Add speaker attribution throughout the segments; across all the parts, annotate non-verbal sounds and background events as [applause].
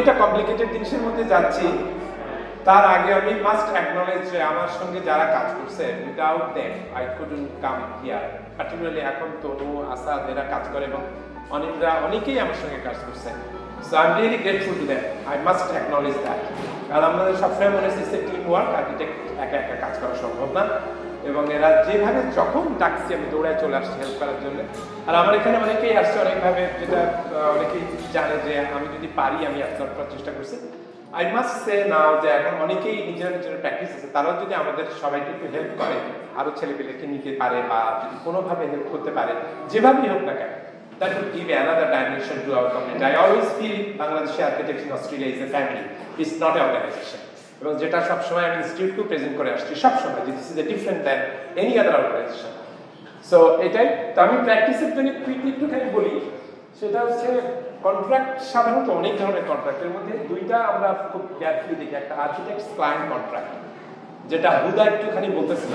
Speaker 1: একটা কমপ্লিকেটেড জিনিসের মধ্যে যাচ্ছি। তার আগে আমি মাস্ট অ্যাকনোলেজ যে আমার সঙ্গে যারা কাজ করছে without them I couldn't come here particularly এখন তনু, আসাদ, এরা কাজ করে এবং অনেকরা অনেকেই আমার সঙ্গে কাজ করছে। So I am really grateful to them I must acknowledge that কারণ আমাদের সবসময় মনে হচ্ছে টিম ওয়ার্ক আর্কিটেক্ট একা একা কাজ করা সম্ভব না। এবং এরা যেভাবে যখন ডাকছি, আমি দৌড়ায় চলে আসছি হেল্প করার জন্য। আর আমার এখানে অনেকেই আসছে, অনেকভাবে যেটা অনেকেই জানে যে আমি যদি পারি, আমি অ্যাবসর্ব করার চেষ্টা করছি। আই মাস্ট সে নাও যে এখন অনেকেই নিজের নিজের প্র্যাকটিস আছে। তারাও যদি আমাদের সবাইকে একটু হেল্প করে, আরও ছেলেপেলেকে নিতে পারে বা যদি কোনোভাবে হেল্প করতে পারে, যেভাবেই হোক না কেন, that would give another dimension to our community. এবং যেটা সবসময় আমি ইনস্টিটিউটকেও প্রেজেন্ট করে আসছি সবসময়, যে this is a different than any other organization so এটাই। তো আমি প্র্যাকটিসের জন্য কুইকলি একটুখানি বলি, সেটা হচ্ছে কন্ট্রাক্ট সাধারণত অনেক ধরনের কন্ট্রাক্টের মধ্যে দুইটা আমরা খুব কেয়ারফুলি দেখি। একটা আর্কিটেক্ট ক্লায়েন্ট কন্ট্রাক্ট যেটা হুদা একটুখানি বলতেছিল।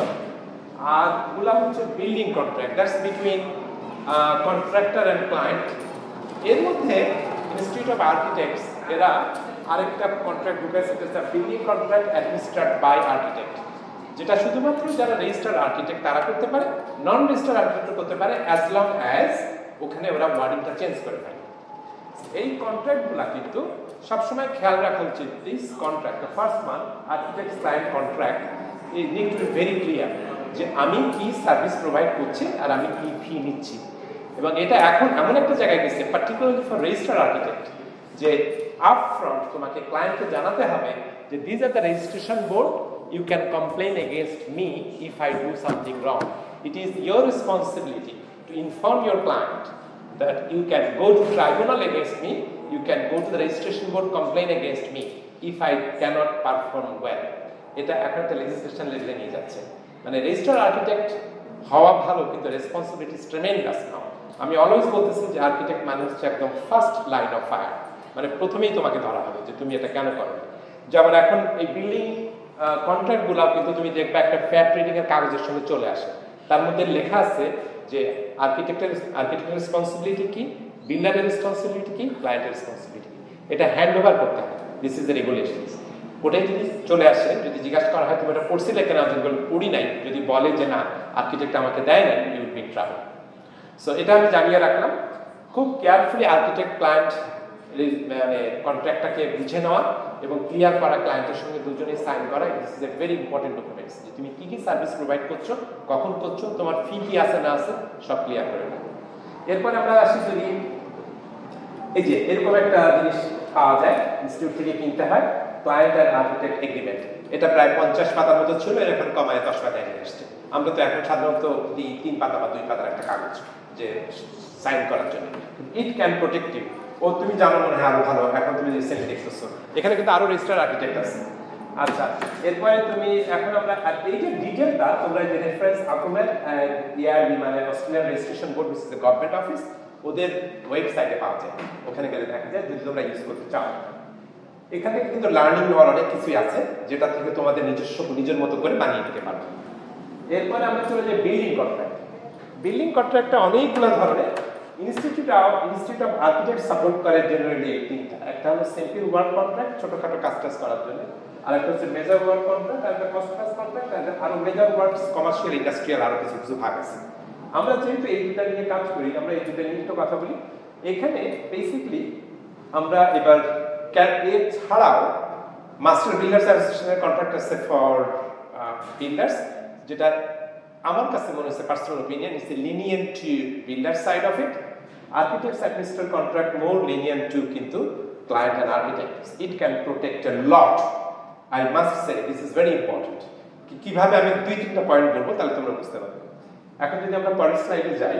Speaker 1: আরগুলা হচ্ছে building contract that's between contractor and client এর মধ্যে ইনস্টিটিউট অফ আর্কিটেক্টস এরা আরেকটা কন্ট্রাক্ট ঢুকেছে যেটা building contract administrate by architect যেটা শুধুমাত্র যারা রেজিস্টার্ড আর্কিটেক্ট তারা করতে পারে নন রেজিস্টার্ড আর্কিটেক্ট করতে পারে অ্যাজ লং অ্যাজ ওখানে ওরা ওয়ার্ডিংটা চেঞ্জ করে ফেলে। এই কন্ট্রাক্টগুলা কিন্তু সবসময় খেয়াল রাখা উচিত this contract the first man architect sign contract এই নিড টু ভেরি ক্লিয়ার যে আমি কি সার্ভিস প্রোভাইড করছি আর আমি কি ফি নিচ্ছি। এবং এটা এখন এমন একটা জায়গায় গেছে পার্টিকুলারলি ফর রেজিস্টার আর্কিটেক্ট যে আপ ফ্রন্ট তোমাকে ক্লায়েন্টকে জানাতে হবে যে this are the registration board you can complain against me if I do something wrong it is your responsibility to inform your client that you can go to tribunal against me, you can go to the registration board complain against me if I cannot perform well. এটা এখন একটা legislation লেভেলে নিয়ে যাচ্ছে। মানে register architect হওয়া ভালো কিন্তু রেসপন্সিবিলিটি ট্রেমেন্ডাস নাও আমি অলওয়েজ বলতেছি যে আর্কিটেক্ট মানে হচ্ছে একদম ফার্স্ট লাইন অফ ফায়ার মানে প্রথমেই তোমাকে ধরা হবে যে তুমি এটা কেন করো। যেমন এখন এই বিল্ডিং কন্ট্রাক্টগুলা কিন্তু তুমি দেখবে একটা ফেয়ার ট্রেডিং এর কাগজের সঙ্গে চলে আসে। তার মধ্যে লেখা আছে যে আর্কিটেক্টের আর্কিটেক্টের রেসপন্সিবিলিটি কি বিল্ডারের রেসপন্সিবিলিটি কি ক্লায়েন্টের রেসপন্সিবিলিটি এটা হ্যান্ড ওভার করতে হবে। দিস ইজ দ্য রেগুলেশন ওটাই যদি চলে আসে, যদি জিজ্ঞাসা করা হয়, তুমি এটা পড়ছিলে কেন? বলি পড়ি নাই। যদি বলে যে, না আর্কিটেক্ট আমাকে দেয় না you will be travel so এটা আমি জানিয়ে রাখলাম। খুব কেয়ারফুলি আর্কিটেক্ট ক্লায়েন্ট মানে কন্ট্রাক্টটাকে বুঝে নেওয়া এবং ক্লিয়ার করা ক্লায়েন্টের সঙ্গে দুজনেই সাইন করা this is a very important documents যে তুমি কি কি সার্ভিস প্রোভাইড করছ, কখন করছ, তোমার ফি কি আছে, না আছে, সব ক্লিয়ার করে নাও। এরপর আমরা আসি যদি এই যে এরকম একটা জিনিস পাওয়া যায় ইনস্টিটিউট থেকে কিনতে হয় ক্লায়েন্ট অ্যান্ড আর্কিটেক্ট এগ্রিমেন্ট এটা প্রায় পঞ্চাশ পাতার মতো ছিল, এর এখন কমায় দশ পাতায় নিয়ে এসছে আমরা তো এখন সাধারণত দিই তিন পাতা বা দুই পাতার একটা কাগজ, যে সাইন করার জন্য। ইট ক্যান প্রোটেক্ট ইউ ও, তুমি জানো মনে হয় আরও ভালো। এখন তুমি রিসেন্টলি দেখতেছো। এখানে কিন্তু আরও রেজিস্টার আর্কিটেক্ট আছে। আচ্ছা এরপরে তুমি, এখন আমরা এই যে ডিটেলটা তোমরা যে রেফারেন্স আকুমেট ইয়ারবি মানে অস্ট্রেলিয়ান রেজিস্ট্রেশন বোর্ড হচ্ছে গভর্নমেন্ট অফিস ওদের ওয়েবসাইটে পাওয়া যায়। ওখানে গেলে দেখা যায় যদি তোমরা ইউজ করতে চাও। এখানে কিন্তু লার্নিং নেওয়ার অনেক কিছুই আছে, যেটা থেকে তোমাদের নিজস্ব, নিজের মতো করে বানিয়ে নিতে পারবে এরপরে আমরা চলে যাই বিল্ডিং কন্ট্রাক্ট বিল্ডিং কন্ট্রাক্টটা অনেকগুলো ধরনের। Institute of institute of architect support করে জেনারেলি এই তিনটা। একটা হলো সিম্পল ওয়ার্ক কন্ট্রাক্ট ছোটখাটো কাজ টাজ করার জন্য। আর একটা হচ্ছে মেজর ওয়ার্ক কন্ট্রাক্ট আর একটা কস্ট প্লাস কন্ট্রাক্ট আর আরও মেজর ওয়ার্কস কমার্শিয়াল ইন্ডাস্ট্রিয়াল আরও কিছু কিছু ভাগ আছে। আমরা যেহেতু এই দুটা নিয়ে কাজ করি, আমরা এই দুটা নিয়ে কথা বলি। এখানে বেসিকলি আমরা এবার এর ছাড়াও মাস্টার বিল্ডার্স অ্যাসোসিয়েশনের কন্ট্রাক্ট আছে ফর বিল্ডার্স যেটা আমার কাছে মনে হচ্ছে personal opinion is lenient to builder side of it architects administer contract more lenient to কিন্তু client and architects. It can protect a lot I must say, this is very important. কীভাবে আমি দুই তিনটা পয়েন্ট বলব, তাহলে তোমরা বুঝতে পারবে এখন যদি আমরা পরের স্লাইডে যাই,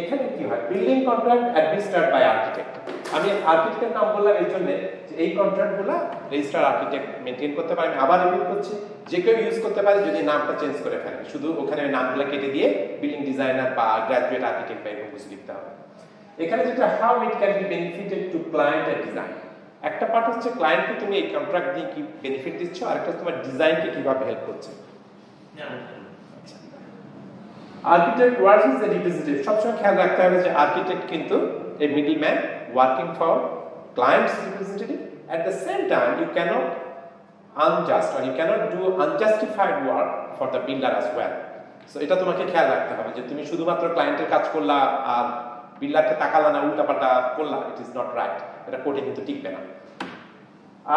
Speaker 1: এখানে কি হয় building contract administered by architect আমি আর্কিটেক্টের নাম বললাম এই জন্য যে এই কন্ট্রাক্টগুলো রেজিস্টার আর্কিটেক্ট মেনটেন করতে পারে, আমি আবার রিপিট করছি। যে কেউ ইউজ করতে পারে যদি নামটা চেঞ্জ করে ফেলে। শুধু ওখানে নামগুলো কেটে দিয়ে বিল্ডিং ডিজাইনার বা গ্রাজুয়েট আর্কিটেক্ট বা এরকম কিছু লিখতে হবে। এখানে যেটা how it can be benefited to client and design একটা পার্ট হচ্ছে ক্লায়েন্টকে তুমি এই কন্ট্রাক্ট দিয়ে কি বেনিফিট দিচ্ছ, আর একটা তোমার ডিজাইনকে কীভাবে হেল্প করছে। Architect work is a representative সবসময় খেয়াল রাখতে হবে যে আর্কিটেক্ট কিন্তু এই middle man working for client's representative. At the same time, you cannot unjust or you cannot do unjustified work for the builder as well. So এটা তোমাকে খেয়াল রাখতে হবে যে তুমি শুধুমাত্র ক্লায়েন্টের কাজ করলা আর বিল্ডারকে তাকালা না উল্টাপাল্টা করলা ইট ইজ নট রাইট এটা কোর্টে কিন্তু টিকবে না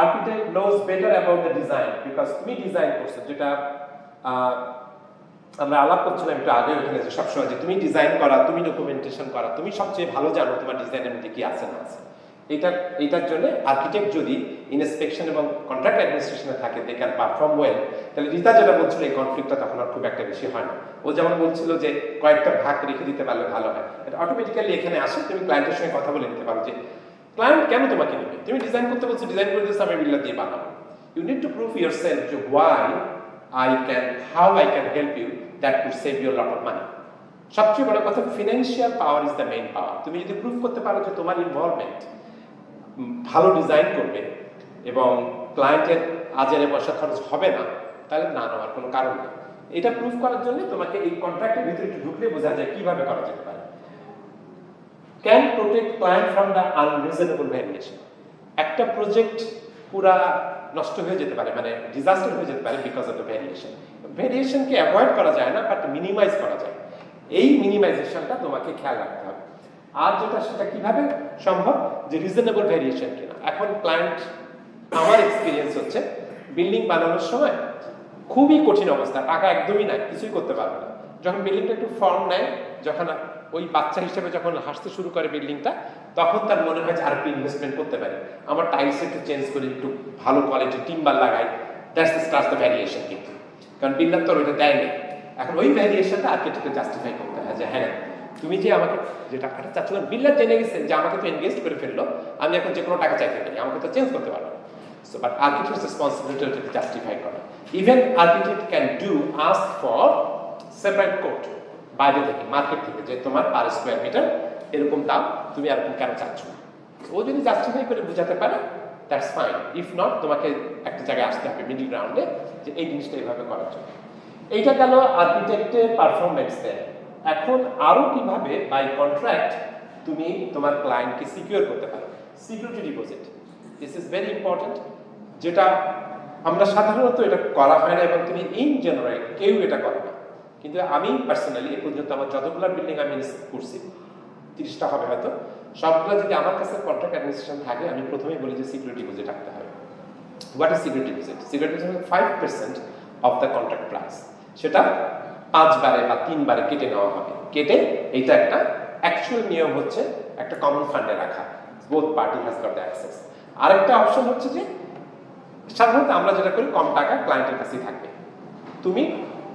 Speaker 1: architect knows better about the design because তুমি ডিজাইন করছ যেটা আমরা আলাপ করছিলাম একটু আগে ওখানে যে সবসময় যে তুমি ডিজাইন করা, তুমি ডকুমেন্টেশন করা, তুমি সবচেয়ে ভালো জানো তোমার ডিজাইনের মধ্যে কি আছে না আছে? এটা, এটার জন্য আর্কিটেক্ট যদি ইনস্পেকশন এবং কন্ট্রাক্ট অ্যাডমিনিস্ট্রেশনে থাকে দে ক্যান পারফর্ম ওয়েল তাহলে রিতা যেটা বলছিল, এই কনফ্লিক্টটা তখন আর খুব একটা বেশি হয় না। ও যেমন বলছিল যে কয়েকটা ভাগ রেখে দিতে পারলে ভালো হয়। এটা অটোমেটিক্যালি এখানে আসে, তুমি ক্লায়েন্টের সঙ্গে কথা বলে নিতে পারো যে ক্লায়েন্ট কেন তোমাকে নেবে? তুমি ডিজাইন করতে বলছো ডিজাইন করে দিচ্ছ আমি বিল্ডার দিয়ে বানাবো। You need to prove yourself যে why I can how I can help you that could save your lot of money সবচেয়ে বড় কথা financial power is the main power তুমি যদি প্রুভ করতে পারো যে তোমার ইনভলভমেন্ট ভালো ডিজাইন করবে এবং ক্লায়েন্টের আজের পয়সা খরচ হবে না, তাহলে না নেওয়ার কোনো কারণ নেই। এটা প্রুফ করার জন্য তোমাকে এই কন্ট্রাক্টের ভিতরে একটু ঢুকলে বোঝা যায় কীভাবে করা যেতে পারে। Can protect client from the unreasonable variation একটা প্রজেক্ট পুরা নষ্ট হয়ে যেতে পারে মানে ডিজাস্টার হয়ে যেতে পারে বিকজ অফ দ্য ভ্যারিয়েশন ভ্যারিয়েশনকে অ্যাভয়েড করা যায় না বাট মিনিমাইজ করা যায়। এই মিনিমাইজেশনটা তোমাকে খেয়াল রাখতে হবে। আর যেটা, সেটা কীভাবে সম্ভব? যে রিজনেবল ভ্যারিয়েশন কিনা। এখন ক্লায়েন্ট আমার এক্সপিরিয়েন্স হচ্ছে বিল্ডিং বানানোর সময় খুবই কঠিন অবস্থা, টাকা একদমই নাই, কিছুই করতে পারবে না। যখন বিল্ডিংটা একটু ফর্ম নেয়, যখন ওই বাচ্চা হিসেবে যখন হাসতে শুরু করে বিল্ডিংটা তখন তার মনে হয় যে আর একটু ইনভেস্টমেন্ট করতে পারে। আমার টাইলস একটু চেঞ্জ করি, একটু ভালো কোয়ালিটির টিম্বার লাগাই। দ্যাটস দ্য দ্য ভ্যারিয়েশন কিন্তু। কারণ বিল্ডার তো ওইটা দেয়নি এখন ওই ভ্যারিয়েশনটা আর্কিটেক্টকে জাস্টিফাই করতে হয় যে হ্যাঁ তুমি যে আমাকে যে টাকাটা চাচ্ছিলাম বিল্ডার জেনে গেছে যে আমাকে তো ইনভেস্ট করে ফেলল, আমি এখন যে কোনো টাকা চাইতে পারি, আমাকে তো চেঞ্জ করতে পারব but architect's responsibility to justify করা। Even architect can do ask for separate quote বাইরে থেকে মার্কেট থেকে, যে তোমার পার স্কোয়ার মিটার এরকম দাম তুমি এরকম কেন চাচ্ছ ও যদি জাস্টিফাই করে বুঝাতে পারে দ্যাটস ফাইন ইফ নট তোমাকে একটা জায়গায় আসতে হবে মিডিল গ্রাউন্ডে যে এই জিনিসটা এইভাবে করার জন্য। এইটা গেল আর্কিটেক্টের পারফরমেন্স দেয় এখন আরও কীভাবে বাই কন্ট্রাক্ট তুমি তোমার ক্লায়েন্টকে সিকিউর করতে পারো? Security deposit this is very important যেটা আমরা সাধারণত এটা করা হয় না এবং তুমি ইন জেনারেল কেউ এটা করে না। কিন্তু আমি পার্সোনালি এ পর্যন্ত আমার যতগুলো বিল্ডিং আমি করছি, তিরিশটা হবে হয়তো, সবগুলো যদি আমার কাছে কন্ট্রাক্ট অ্যাডমিনিস্ট্রেশন থাকে, আমি প্রথমেই বলি যে সিকিউরিটি ডিপোজিট রাখতে হবে। What is security deposit security deposit five percent of the contract price সেটা পাঁচবারে বা তিনবারে কেটে নেওয়া হবে। কেটে এইটা একটা অ্যাকচুয়াল নিয়ম হচ্ছে একটা কমন ফান্ডে রাখা। Both party has got access আরেকটা অপশন হচ্ছে যে সাধারণত আমরা যেটা করি, কম টাকা ক্লায়েন্টের কাছেই থাকবে। তুমি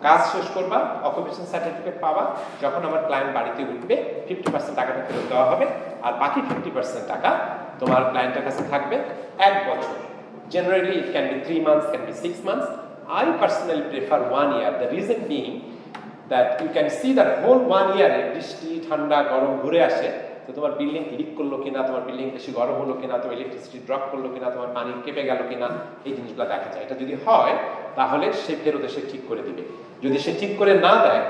Speaker 1: কাজ শেষ করবা অকুপেশন সার্টিফিকেট পাবা, যখন আমার ক্লায়েন্ট বাড়িতে উঠবে ফিফটি পার্সেন্ট টাকাটা ফেরত দেওয়া হবে, আর বাকি ফিফটি পার্সেন্ট টাকা তোমার ক্লায়েন্টের কাছে থাকবে এক বছর। Generally it can be three months can be six months I personally prefer one year the reason being that you can see that whole one ইয়ারে বৃষ্টি, ঠান্ডা, গরম ঘুরে আসে, তো তোমার বিল্ডিং লিক করল কিনা, তোমার বিল্ডিং বেশি গরম হলো কিনা, তোমার ইলেকট্রিসিটি ড্রপ করল কিনা, তোমার পানি কেঁপে গেল কিনা, এই জিনিসগুলো দেখা যায়। এটা যদি হয় তাহলে সে ফেরত এসে ঠিক করে দিবে। যদি সে ঠিক করে না দেয়,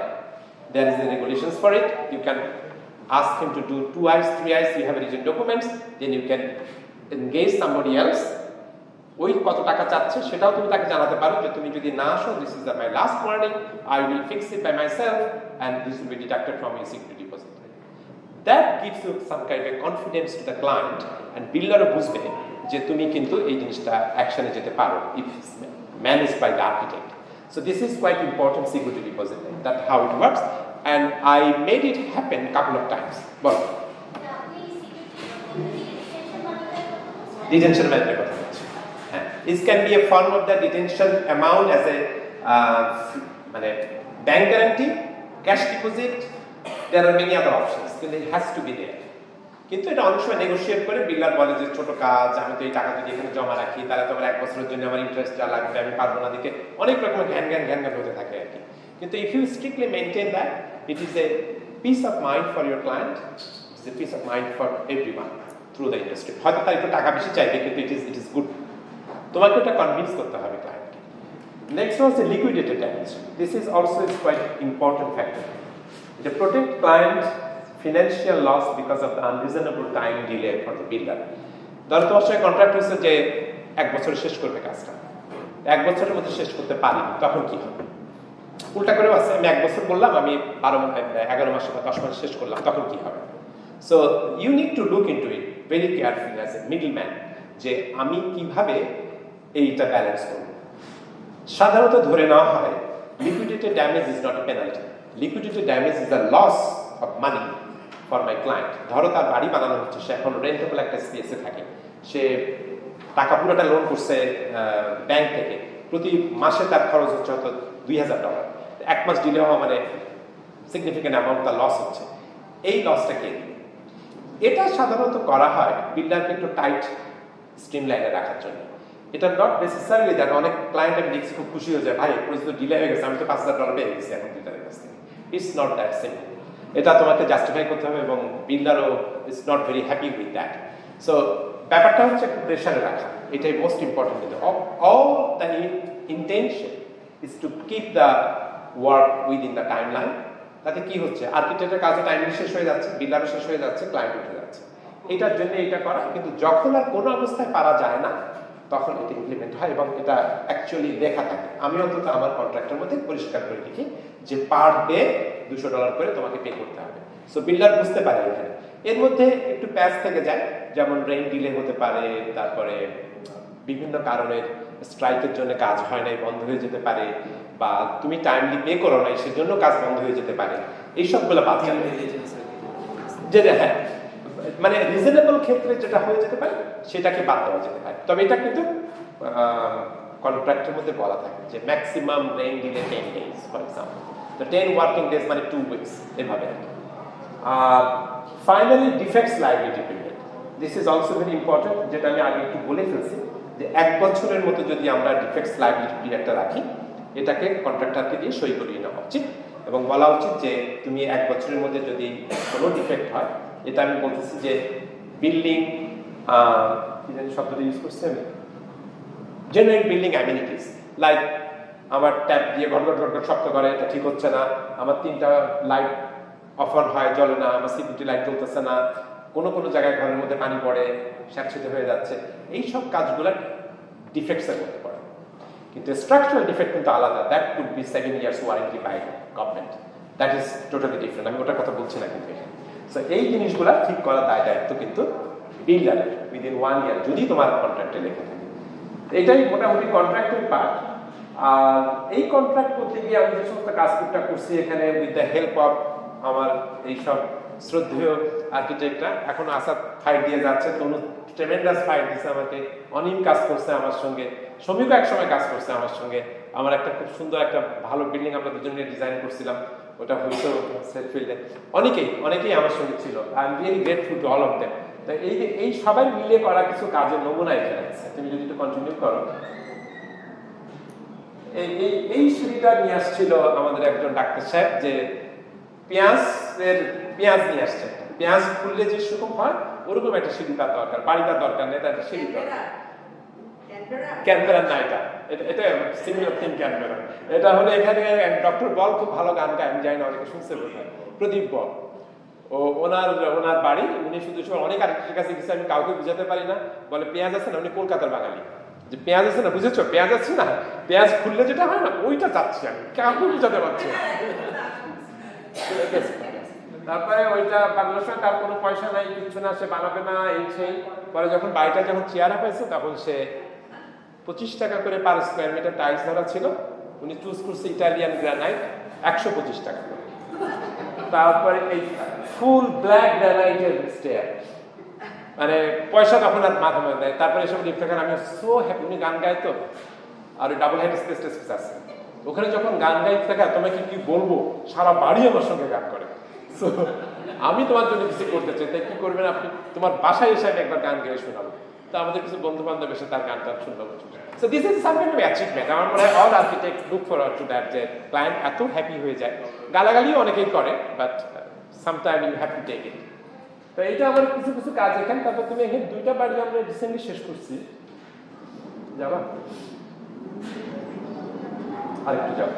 Speaker 1: there is a regulations for it, you can ask him to do two eyes, three eyes, you have written documents, then you can engage somebody else. ওই কত টাকা চাচ্ছে সেটাও তুমি তাকে জানাতে পারো যে তুমি যদি না আসো this is my last warning I will fix it by myself and this will be deducted from your security deposit that gives you some kind of confidence to the client and বিল্ডারও বুঝবে যে তুমি কিন্তু এই জিনিসটা অ্যাকশনে যেতে পারো if manage by the architect So this is quite important security deposit. That's how it works. And I made it happen a couple of times. Well, detention method. This can be a form of the detention amount as a uh, bank guarantee, cash deposit. There are many other options. But it has to be there. কিন্তু এটা অনেক সময় negotiate করে builder বলে যে, ছোট কাজ, আমি তো এই টাকা যদি এখানে জমা রাখি, তাহলে তো আমার এক বছরের জন্য আমার ইন্টারেস্ট যা লাগবে, আমি পারব না। দিকে অনেক রকমের ঘ্যান ঘ্যান ঘ্যান ঘ্যান হতে থাকে আর কি। কিন্তু if you strictly maintain that it is a peace of mind for your client it's a peace of mind for everyone through the industry হয়তো তার একটু টাকা বেশি চাইবে, কিন্তু it is it is good তোমাকে ওটা কনভিন্স করতে হবে ক্লায়েন্টকে next was liquidated damage this is also is quite important factor The protect client financial loss because of the unreasonable time delay for the builder. ধরো তোমার সঙ্গে contract হয়েছে যে এক বছরে শেষ করবে কাজটা। এক বছরের মধ্যে শেষ করতে পারি তখন কি হবে? উল্টা করে আছে, আমি এক বছর বললাম, আমি বারো এগারো মাসে বা দশ মাসে শেষ করলাম, তখন কি হবে? So you need to look into it very careful as a middle man যে আমি কীভাবে এইটা ব্যালেন্স করব। সাধারণত ধরে নেওয়া হয় liquidity damage is not a penalty liquidity damage is a loss of money for my client ধরো তার বাড়ি বানানো হচ্ছে, সে এখন রেন্টেবল একটা স্পেসে থাকে। সে টাকা পুরোটা লোন করছে ব্যাংক থেকে। প্রতি মাসে তার খরচ হচ্ছে হয়তো দুই হাজার ডলার এক মাস ডিলে হওয়া মানে সিগনিফিকেন্ট অ্যামাউন্ট তার লস হচ্ছে। এই লসটা কে? এটা সাধারণত করা হয় বিল্ডারকে একটু টাইট স্ট্রিম লাইনে রাখার জন্য। এটা নট নেসেসারিলি দ্যাট অনেক ক্লায়েন্ট আমি দেখছি খুব খুশি হয়ে যায়, ভাই পরিস্থিতি ডিলে হয়ে গেছে, আমি তো পাঁচ হাজার ডলার পেয়ে গেছি এখন বিল্ডারের কাছ থেকে। ইটস নট দ্যাট সিম্পল এটা তোমাকে জাস্টিফাই করতে হবে এবং বিল্ডারও is not very happy with that so ব্যাপারটা হচ্ছে একটু প্রেশারে রাখা। এটাই most important all the intention is to keep the work within the timeline তাতে কি হচ্ছে? আর্কিটেক্টের কাজে টাইম শেষ হয়ে যাচ্ছে বিল্ডারও শেষ হয়ে যাচ্ছে ক্লায়েন্ট উঠে যাচ্ছে। এটার জন্য এটা করা, কিন্তু যখন আর কোনো অবস্থায় পারা যায় না, তখন এটা ইমপ্লিমেন্ট হয় এবং এটা অ্যাকচুয়ালি লেখা থাকে। আমি অন্তত আমার কন্ট্রাক্টের মধ্যে পরিষ্কার করে লিখি যে পার ডে দুশো ডলার করে তোমাকে পে করতে হবে। সো বিল্ডার বুঝতে পারে এখানে। এর মধ্যে একটু প্যাচ থেকে যায় যেমন রেইন ডিলে হতে পারে তারপরে বিভিন্ন কারণের স্ট্রাইকের জন্য কাজ হয় নাই বন্ধ হয়ে যেতে পারে বা তুমি টাইমলি পে করো নাই সেজন্য কাজ বন্ধ হয়ে যেতে পারে। এই সবগুলো বাদ যেটা হ্যাঁ মানে রিজনেবল ক্ষেত্রে যেটা হয়ে যেতে পারে সেটাকে বাদ দেওয়া যেতে পারে। তবে এটা কিন্তু কন্ট্রাক্টের মধ্যে বলা থাকে যে maximum rain delay ten days for example তো টেন ওয়ার্কিং ডেজ মানে টু উইকস এভাবে আর finally defects liability period this is also very important যেটা আমি আগে একটু বলে ফেলছি, যে এক বছরের মতো যদি আমরা ডিফেক্টস লাইবিলিটি পিরিয়ডটা রাখি, এটাকে কন্ট্রাক্টরকে দিয়ে সই করিয়ে নেওয়া উচিত। এবং বলা উচিত যে, তুমি এক বছরের মধ্যে যদি কোনো ডিফেক্ট হয়, এটা আমি বলতেছি যে বিল্ডিং কি জানি শব্দটা ইউজ করছি আমি? জেনারেল বিল্ডিং অ্যামিনিটিস লাইক আমার ট্যাপ দিয়ে ঘট ঘট ঘট শব্দ করে, এটা ঠিক হচ্ছে না। আমার তিনটা লাইট অফার হয়, জ্বলে না, আমার সিকিউরিটি লাইট জ্বলতেছে না। কোনো কোনো জায়গায় ঘরের মধ্যে পানি পড়ে, স্যাঁতসেতে হয়ে যাচ্ছে। এই সব কাজগুলো ডিফেক্টসের মধ্যে পড়ে। কিন্তু স্ট্রাকচারাল ডিফেক্ট কিন্তু আলাদা। That could be seven years warranty by government that is totally different আমি ওটার কথা বলছি না কিন্তু সো এই জিনিসগুলো ঠিক করার দায় দায়িত্ব কিন্তু বিল্ডারের। উইদিন ওয়ান ইয়ার যদি তোমার কন্ট্রাক্টে লেখে থাকে। এটাই মোটামুটি কন্ট্রাক্টের পার্ট আর এই কন্ট্রাক্ট করতে গিয়ে আমি যে সমস্ত কাজটা করছি এখানে উইথ দ্য হেল্প অফ আমার এইসব শ্রদ্ধেয় আর্কিটেক্টরা এখন আসাদ ফাইট দিয়ে যাচ্ছে তনু ট্রেমেন্ডাস ফাইট দিচ্ছে আমাকে, অনিম কাজ করছে আমার সঙ্গে শ্রমিকও এক সময় কাজ করছে আমার সঙ্গে। আমার একটা খুব সুন্দর একটা ভালো বিল্ডিং আমরা দুজনে ডিজাইন করছিলাম, ওটা হয়েছে সেট ফিল্ডে অনেকেই অনেকেই আমার সঙ্গে ছিল। I am really grateful to all of them তো এই এই সবাই মিলে করা কিছু কাজের নমুনা এখানে আছে। তুমি যদি একটু কন্টিনিউ করো। এই এই সিঁড়িটা নিয়ে আসছিল আমাদের একজন ডাক্তার সাহেব যে পেঁয়াজের পেঁয়াজ নিয়ে আসছে। পেঁয়াজ খুললে যে হয় ওরকম একটা সিঁড়ি তার দরকার বাড়ি তার দরকার নেই তার সিঁড়ি দরকার ক্যানবেরা। না এটা। এটা সিমিলার থিম ক্যানবেরা। এটা হলো এখানে ডক্টর বল খুব ভালো গান গায় আমি জানি না অনেকে শুনছে বোধহয়। প্রদীপ বল। ও ওনার ওনার বাড়ি উনি শুধু অনেক আরেকটির কাছে গেছে আমি কাউকে বুঝাতে পারি না। বলে পেঁয়াজ আছে না? উনি কলকাতার বাঙালি। যে পেঁয়াজ আছে না, বুঝেছ? পেঁয়াজ আছে না, পেঁয়াজ খুললে যেটা হয় না, ওইটা চাচ্ছি আমি। কাউকে বুঝাতে পারছি? তারপরে ওইটা বাংলার সঙ্গে তার কোনো পয়সা নাই কিছু না, সে বানাবে না, এই সেই। পরে যখন বাড়িটা যখন চেয়ারা পাইছে তখন সে পঁচিশ টাকা করে পার স্কোয়ার মিটার টাইলস ধরা ছিল। উনি চুজ করছে ইটালিয়ান গ্রানাইট একশো পঁচিশ টাকা করে। তারপরে এই ফুল ব্ল্যাক গ্রানাইটের স্টেয়ার মানে পয়সা তখন আর মাথা মাথা দেয় তারপরে এসব লিফটাখান আমি সো হ্যাপি উনি গান গায় তো আর ওই ডাবল হেড স্পেস টেস্ট আছে। ওখানে যখন গান গাইতে থাকা, তোমাকে কি বলব? সারা বাড়ি আমার সঙ্গে গান করে। আমি তোমার জন্য কিছু করতে চাই, তাই কি করবেন আপনি? তোমার বাসায় এসে আমি একবার গান গেয়ে শোনাবো। তো আমাদের কিছু বন্ধু বান্ধব এসে তার গানটা শুনলো। So this is some kind of achievement আমার মনে হয় all architect look for to that যে ক্লায়েন্ট এত হ্যাপি হয়ে যায়। গালাগালিও অনেকেই করে but sometime you have to take it তো এইটা আমার কিছু কিছু কাজ এখানে। তারপর তুমি এখানে দুইটা বাড়ি আমরা রিসেন্টলি শেষ করছি। যাবা? আরেকটু যাও।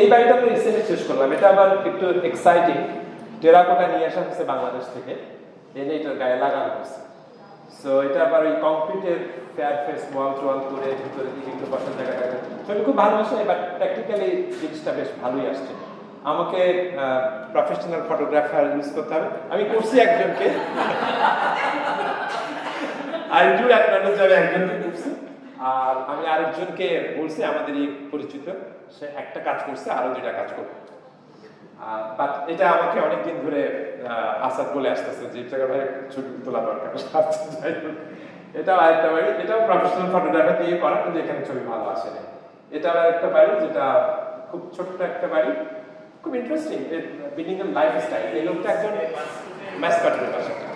Speaker 1: এই বাড়িটা তো রিসেন্টলি শেষ করলাম। এটা আবার একটু এক্সাইটিং টেরাকোটা নিয়ে আসা হচ্ছে বাংলাদেশ থেকে। এনে এটার গায়ে লাগানো হয়েছে। সো এটা আবার ওই কংক্রিটের ফেয়ার ফেস ওয়াল টোয়াল করে ভিতরে দিকে একটু বসার জায়গা টাকা খুব ভালোবাসে বাট প্র্যাকটিক্যালি জিনিসটা বেশ ভালোই আসছে। আমাকে প্রফেশনাল ফটোগ্রাফার ইউজ করতে হবে। আমি করছি একজনকে। আর টু অ্যাডভান্টেজ আমি একজনকে করছি। আর আমি আরেকজনকে বলছি, আমাদের এই পরিচিত, সে একটা কাজ করছে, আরও দুইটা কাজ করবে। বাট এটা আমাকে অনেকদিন ধরে আসাদ বলে আসতেছে যে জায়গা ভাই ছবি তোলা দরকার। [laughs] এটাও আরেকটা বাড়ি এটাও প্রফেশনাল ফটোগ্রাফার দিয়ে করা, কিন্তু এখানে ছবি ভালো আসে না এটা আরেকটা বাড়ি যেটা খুব ছোট্ট একটা বাড়ি খুব ইন্টারেস্টিং বিল্ডিং এর লাইফ স্টাইল এই লোকটা একজন ম্যাসকাটের বাসাটা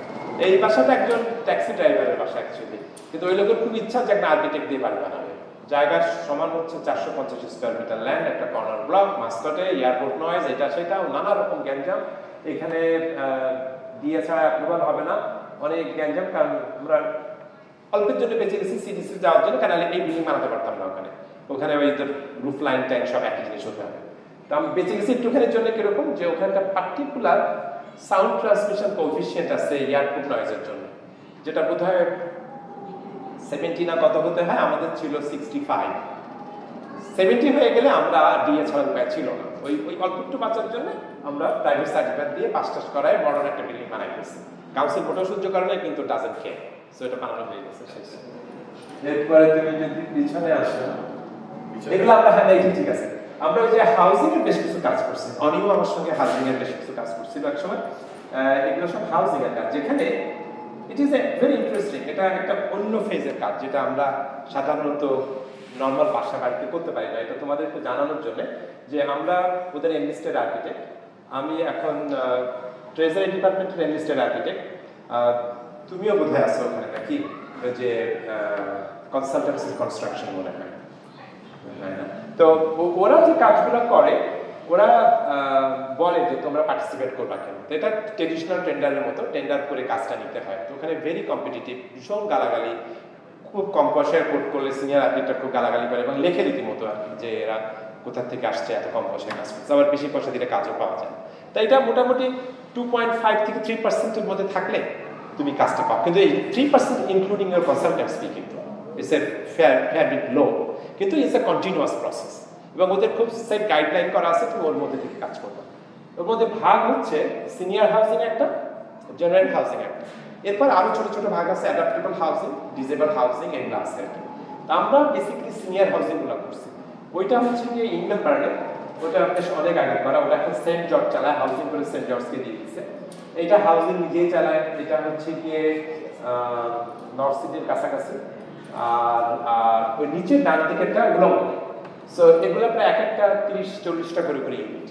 Speaker 1: এই বাসাটা একজন ট্যাক্সি ড্রাইভারের বাসা অ্যাকচুয়ালি কিন্তু ওই লোকের খুব ইচ্ছা যে একটা আর্কিটেক্ট দিয়ে বাড়ি বানাবে। জায়গার সমান হচ্ছে চারশো পঞ্চাশ স্কোয়ার মিটার ল্যান্ড একটা কর্নার ব্লক মাস্কটে এয়ারপোর্ট নয়েজ এটা সেটা নানা রকম গ্যাঞ্জাম। এখানে দিয়ে ছাড়া অ্যাপ্রুভাল হবে না। অনেক গ্যাঞ্জাম, কারণ আমরা অল্পের জন্য বেঁচে গেছি সিডিসি যাওয়ার জন্য কারণ এই বিল্ডিং বানাতে পারতাম না ওখানে। ওখানে ওই রুফ লাইন ট্যাঙ্ক সব একই জিনিস হতে হবে। তো আমি বেঁচে গেছি একটুখানির জন্য কীরকম যে ওখানটা পার্টিকুলার সাউন্ড ট্রান্সমিশন কোফিসিয়েন্ট আছে এয়ারপোর্ট নয়েজের জন্য। যেটা বোধ হয় সেভেন্টি না কত হতে হয় আমাদের ছিল সিক্সটি ফাইভ সেভেন্টি হয়ে গেলে আমরা ডিএ ছাড়া উপায় ছিল না। ওই ওই অল্প একটু বাঁচার জন্য আমরা প্রাইভেট সার্টিফিকেট দিয়ে পাস টাস করায় বড় একটা বিল্ডিং বানাই গেছি কাউন্সিল মোটেও সহ্য করে না কিন্তু ডাজেন খেয়ে সো এটা বানানো হয়ে গেছে শেষ। এরপরে তুমি যদি পিছনে আসো এগুলো আমরা হ্যাঁ ঠিক আছে। আমরা যে হাউজিং এর বেশ কিছু কাজ করছি। অনিও আমার সঙ্গে হাউজিং এর বেশ কিছু কাজ করছিল এক সময় এগুলো সব হাউজিং এর কাজ। যেখানে it is a very interesting এটা একটা অন্য ফেজের কাজ, যেটা আমরা সাধারণত নর্মাল বাসা বাড়িতে করতে পারি না। এটা তোমাদেরকে জানানোর জন্য যে আমরা ওদের এনলিস্টেড আর্কিটেক্ট আমি এখন ট্রেজারি ডিপার্টমেন্টের এনলিস্টেড আর্কিটেক্ট তুমিও বোধহয় আছো ওখানে নাকি? যে কনসালটেন্সি কনস্ট্রাকশন মনে হয়। তো ওরা যে কাজগুলো করে, ওরা বলে যে তোমরা পার্টিসিপেট করবা কেন? তো এটা ট্রেডিশনাল টেন্ডারের মতো টেন্ডার করে কাজটা নিতে হয়। তো ওখানে ভেরি কম্পিটিটিভ ভীষণ গালাগালি, খুব কম পয়সায় কোর্ট করলে সিনিয়র আর্কিটেক্ট খুব গালাগালি করে এবং লেখে রীতিমতো আর কি যে এরা কোথা থেকে আসছে, এত কম পয়সায় কাজ করছে, আবার বেশি পয়সা দিলে কাজও পাওয়া যায়। তাই এটা মোটামুটি টু পয়েন্ট ফাইভ থেকে থ্রি পার্সেন্টের মধ্যে থাকলে তুমি কাজটা পাও। কিন্তু এই three percent including your consultant fee কিন্তু it's a fair fair bit low কিন্তু ইটস এ কন্টিনিউয়াস প্রসেস এবং ওদের খুব সেট গাইডলাইন করা আছে, তুমি ওর মধ্যে থেকে কাজ করবে ওর মধ্যে ভাগ হচ্ছে সিনিয়র হাউসিং একটা জেনারেল হাউসিং একটা। এরপর আরও ছোট ছোট ভাগ আছে অ্যাডাপ্টেবল হাউসিং ডিজেবল হাউসিং আছে আর কি আমরা বেসিক্যালি সিনিয়র হাউসিংগুলো করছি। ওইটা হচ্ছে গিয়ে ইংল্যান্ড বার্ডে ওটা বেশ অনেক আগে করা। ওটা এখন সেন্ট জর্জ চালায় হাউসিং করে সেন্ট জর্জকে দিয়ে দিচ্ছে। এইটা হাউসিং নিজেই চালায়। এটা হচ্ছে গিয়ে নর্থ সিটির কাছাকাছি। আর আর ওই নিচের ডান দিকেরটা ওগুলো সো এগুলো প্রায় এক একটা তিরিশ, চল্লিশটা করে করে ইউনিট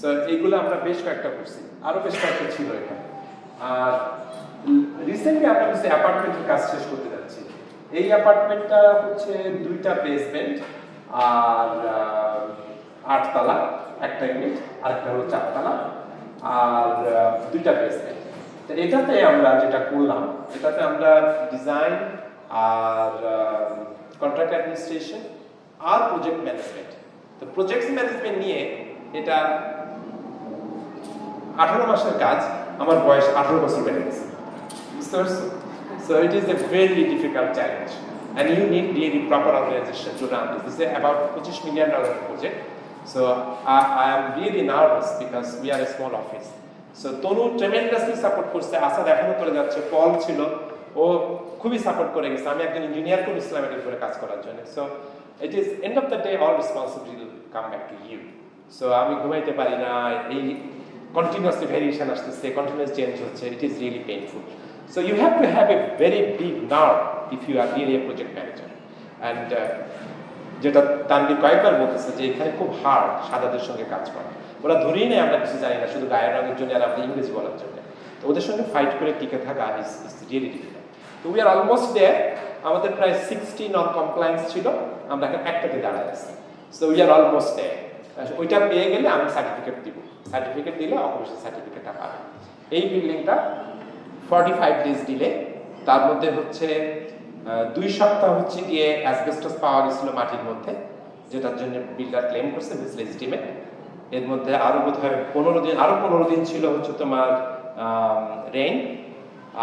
Speaker 1: সো এইগুলো আমরা বেশ কয়েকটা করছি। আরও বেশ কয়েকটা ছিল এখানে। আর রিসেন্টলি আমরা কিছু অ্যাপার্টমেন্টের কাজ শেষ করতে যাচ্ছি। এই অ্যাপার্টমেন্টটা হচ্ছে দুইটা বেসমেন্ট আর আটতলা, একটা ইউনিট আরেকটা হলো চারতলা, আর দুইটা বেসমেন্ট এটাতে আমরা যেটা করলাম, এটাতে আমরা ডিজাইন আর কন্ট্রাক্ট অ্যাডমিনিস্ট্রেশন আর প্রজেক্ট ম্যানেজমেন্ট তো প্রজেক্ট ম্যানেজমেন্ট নিয়ে এটা আঠারো মাসের কাজ আমার বয়স আঠারো বছর বেড়ে গেছে। বুঝতে পারছ? So it is a very difficult challenge you need really proper organization to run this. This is about 25 million dollar project. So I, I am really nervous because we are a small office. So Tanu tremendously support করছে। আসাদ এখনও করে যাচ্ছে। পল ছিল। ও খুবই support করে গেছে। আমি একজন ইঞ্জিনিয়ার কোন ইসলাম এটার উপরে কাজ করার জন্য। So it is end of the day all responsibility come back to you so আমি ঘুমাইতে পারি না, এই কন্টিনিউয়াসলি ভেরিয়েশন আসতেছে কন্টিনিউয়াস চেঞ্জ হচ্ছে it is really painful so you have to have a very big nerve if you are really a project manager and যেটা তানবির কয়েকবার বলতেছে যে, এখানে খুব হার্ড সাদাদের সঙ্গে কাজ করা। ওরা ধরেই নেই আমরা কিছু জানি না, শুধু গায়ের রঙের জন্য আর আমরা ইংরেজি বলার জন্য। তো ওদের সঙ্গে ফাইট করে টিকে থাকা ইস রিয়েলি ডিফিকাল্ট তো উই আর অলমোস্ট দেয়ার আমাদের প্রায় সিক্সটি নন কমপ্লায়েন্স ছিল। আমরা এখন একটাতে দাঁড়ায় আছি। So we are almost there ওইটা পেয়ে গেলে আমি সার্টিফিকেট দিব। সার্টিফিকেট দিলে অকুপেশন সার্টিফিকেটটা পাবে এই বিল্ডিংটা ফর্টি ফাইভ ডেজ দিলে তার মধ্যে হচ্ছে দুই সপ্তাহ হচ্ছে গিয়ে অ্যাসবেস্টাস পাওয়া গেছিল মাটির মধ্যে, যেটার জন্য বিল্ডার ক্লেম করছে লেজিটিমেট এর মধ্যে আরও বোধ হয় পনেরো দিন, আরও পনেরো দিন ছিল হচ্ছে তোমার রেইন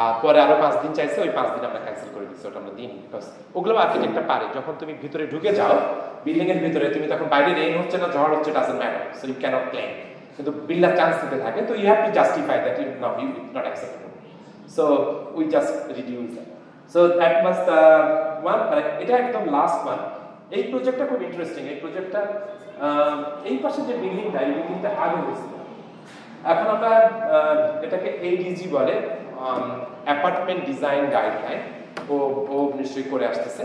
Speaker 1: আর পরে আরও পাঁচ দিন চাইছে, ওই পাঁচ দিন আমরা ক্যান্সেল করে দিচ্ছি, ওটা আমরা দিন বিকজ ওগুলো আর্কিটেক্টটা পারে। যখন তুমি ভিতরে ঢুকে যাও বিল্ডিং এর ভিতরে, তুমি তখন বাইরে রেইন হচ্ছে না, ঝড় হচ্ছে doesn't matter so you can't claim কিন্তু বিল্ডার চান্স দিতে থাকে, তো you have to justify that you not you not acceptable so we just reduce that so that was the one এটা একদম লাস্ট ওয়ান এই প্রজেক্টটা খুব ইন্টারেস্টিং এই প্রজেক্টটা এই পাশে যে বিল্ডিংটা এই বিল্ডিংটা আগে হয়েছিল। এখন আমরা এটাকে এডিজি বলে। অ্যাপার্টমেন্ট ডিজাইন গাইডলাইন ও ও নিশ্চয়ই করে আসতেছে।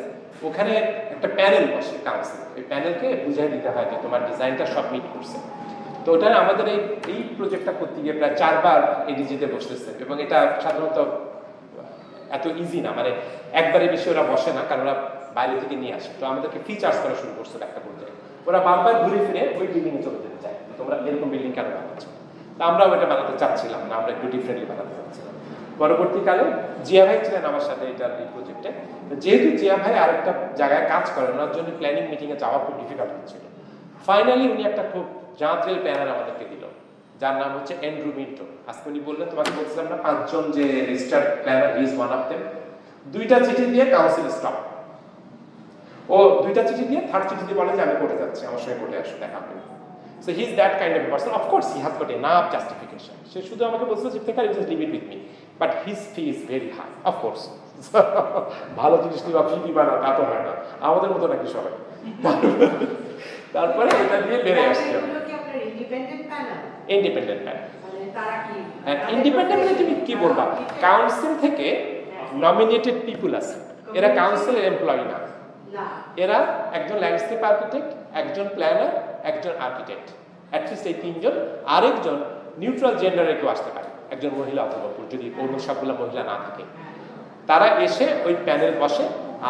Speaker 1: ওখানে একটা প্যানেল বসে কাউন্সিল এই প্যানেলকে বুঝাই দিতে হয় যে তোমার ডিজাইনটা সব মিট করছে। তো ওটা আমাদের এই এই প্রজেক্টটা করতে গিয়ে প্রায় চারবার এডিজিতে বসতেছে এবং এটা সাধারণত এত ইজি না মানে একবারে বেশি ওরা বসে না, কারণ ওরা বাইরে থেকে নিয়ে আসে। তো আমাদেরকে ফি চার্জ করা শুরু করছে একটা পর্যায়ে। ওরা বারবার ঘুরে ফিরে ওই বিল্ডিং এ চলে যেতে চায়। তোমরা এরকম বিল্ডিং কেন বানাচ্ছ? তা আমরাও এটা বানাতে চাচ্ছিলাম না, আমরা একটু ডিফারেন্টলি বানাতে চাচ্ছিলাম। পরবর্তীকালে জিয়া ভাই ছিলেন আমার সাথে এটার এই প্রজেক্টে যেহেতু জিয়া ভাই আরেকটা জায়গায় কাজ করেন, ওনার জন্য প্ল্যানিং মিটিংয়ে যাওয়া খুব ডিফিকাল্ট হচ্ছিল। ফাইনালি উনি একটা খুব জাঁচরেল প্যানার আমাদেরকে দিল, যার নাম হচ্ছে এন্ড্রু মিন্টো আজকে উনি বললেন, তোমাকে বলছিলাম না, পাঁচজন যে register planner his one of them দুইটা চিঠি দিয়ে কাউন্সিল স্টপ ও দুইটা চিঠি দিয়ে থার্ড চিঠি দিয়ে বলে যে, আমি কোর্টে যাচ্ছি, আমার সঙ্গে কোর্টে আসো, দেখা হবে। So he is that kind of person of course he has got enough justification সে শুধু আমাকে বলছিল যে থেকে just leave it with me but his fee is very high of course ভালো জিনিস নিবা ফি দিবা না তা তো হয় না। আমাদের মতো নাকি সবাই? [laughs] তারপরে এটা দিয়ে বেড়ে আসছে? ইন্ডিপেন্ডেন্ট
Speaker 2: তারা কি?
Speaker 1: ইন্ডিপেন্ডেন্ট মানে তুমি কি বলবা? কাউন্সিল থেকে নমিনেটেড পিপুল আছে। এরা কাউন্সিলের এমপ্লয়ি না।
Speaker 2: না।
Speaker 1: এরা একজন ল্যান্ডস্কেপ আর্কিটেক্ট একজন প্ল্যানার একজন আর্কিটেক্ট অ্যাটলিস্ট এই তিনজন, আরেকজন নিউট্রাল জেন্ডারে কেউ আসতে পারে। একজন মহিলা অথবা যদি অন্য সবগুলো মহিলা না থাকে। তারা এসে ওই প্যানেল বসে